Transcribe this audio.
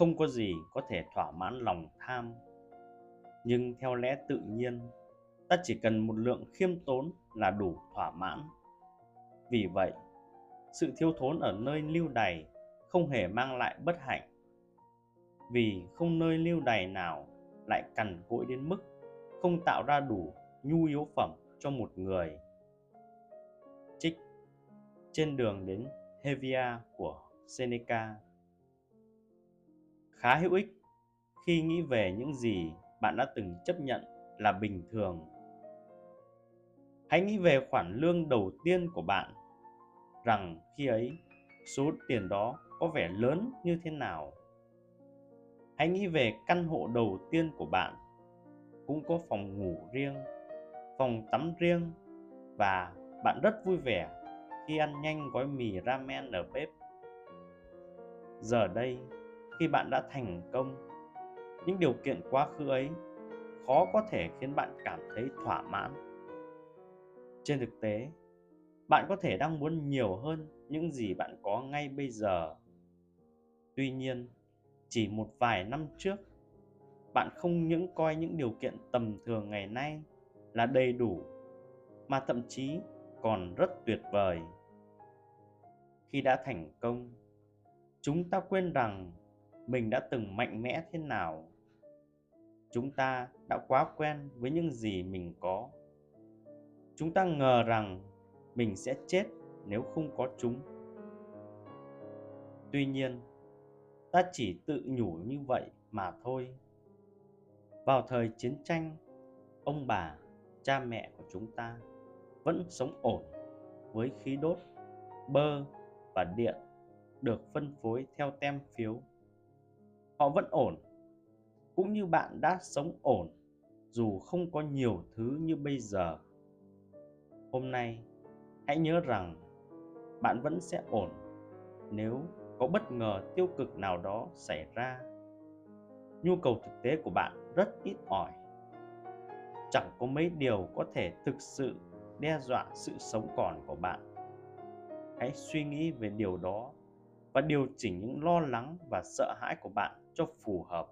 không có gì có thể thỏa mãn lòng tham. Nhưng theo lẽ tự nhiên, ta chỉ cần một lượng khiêm tốn là đủ thỏa mãn. Vì vậy, sự thiếu thốn ở nơi lưu đày không hề mang lại bất hạnh. Vì không nơi lưu đày nào lại cằn cỗi đến mức không tạo ra đủ nhu yếu phẩm cho một người. Trích trên đường đến Hevia của Seneca khá hữu ích khi nghĩ về những gì bạn đã từng chấp nhận là bình thường. Hãy nghĩ về khoản lương đầu tiên của bạn, rằng khi ấy số tiền đó có vẻ lớn như thế nào. Hãy nghĩ về căn hộ đầu tiên của bạn, cũng có phòng ngủ riêng, phòng tắm riêng và bạn rất vui vẻ khi ăn nhanh gói mì ramen ở bếp. Giờ đây khi bạn đã thành công. Những điều kiện quá khứ ấy khó có thể khiến bạn cảm thấy thỏa mãn. Trên thực tế, bạn có thể đang muốn nhiều hơn những gì bạn có ngay bây giờ. Tuy nhiên, chỉ một vài năm trước, bạn không những coi những điều kiện tầm thường ngày nay là đầy đủ, mà thậm chí còn rất tuyệt vời. Khi đã thành công, chúng ta quên rằng mình đã từng mạnh mẽ thế nào? Chúng ta đã quá quen với những gì mình có. Chúng ta ngờ rằng mình sẽ chết nếu không có chúng. Tuy nhiên, ta chỉ tự nhủ như vậy mà thôi. Vào thời chiến tranh, ông bà, cha mẹ của chúng ta vẫn sống ổn với khí đốt, bơ và điện được phân phối theo tem phiếu họ vẫn ổn, cũng như bạn đã sống ổn, dù không có nhiều thứ như bây giờ. Hôm nay, hãy nhớ rằng bạn vẫn sẽ ổn nếu có bất ngờ tiêu cực nào đó xảy ra. Nhu cầu thực tế của bạn rất ít ỏi. Chẳng có mấy điều có thể thực sự đe dọa sự sống còn của bạn. Hãy suy nghĩ về điều đó và điều chỉnh những lo lắng và sợ hãi của bạn cho phù hợp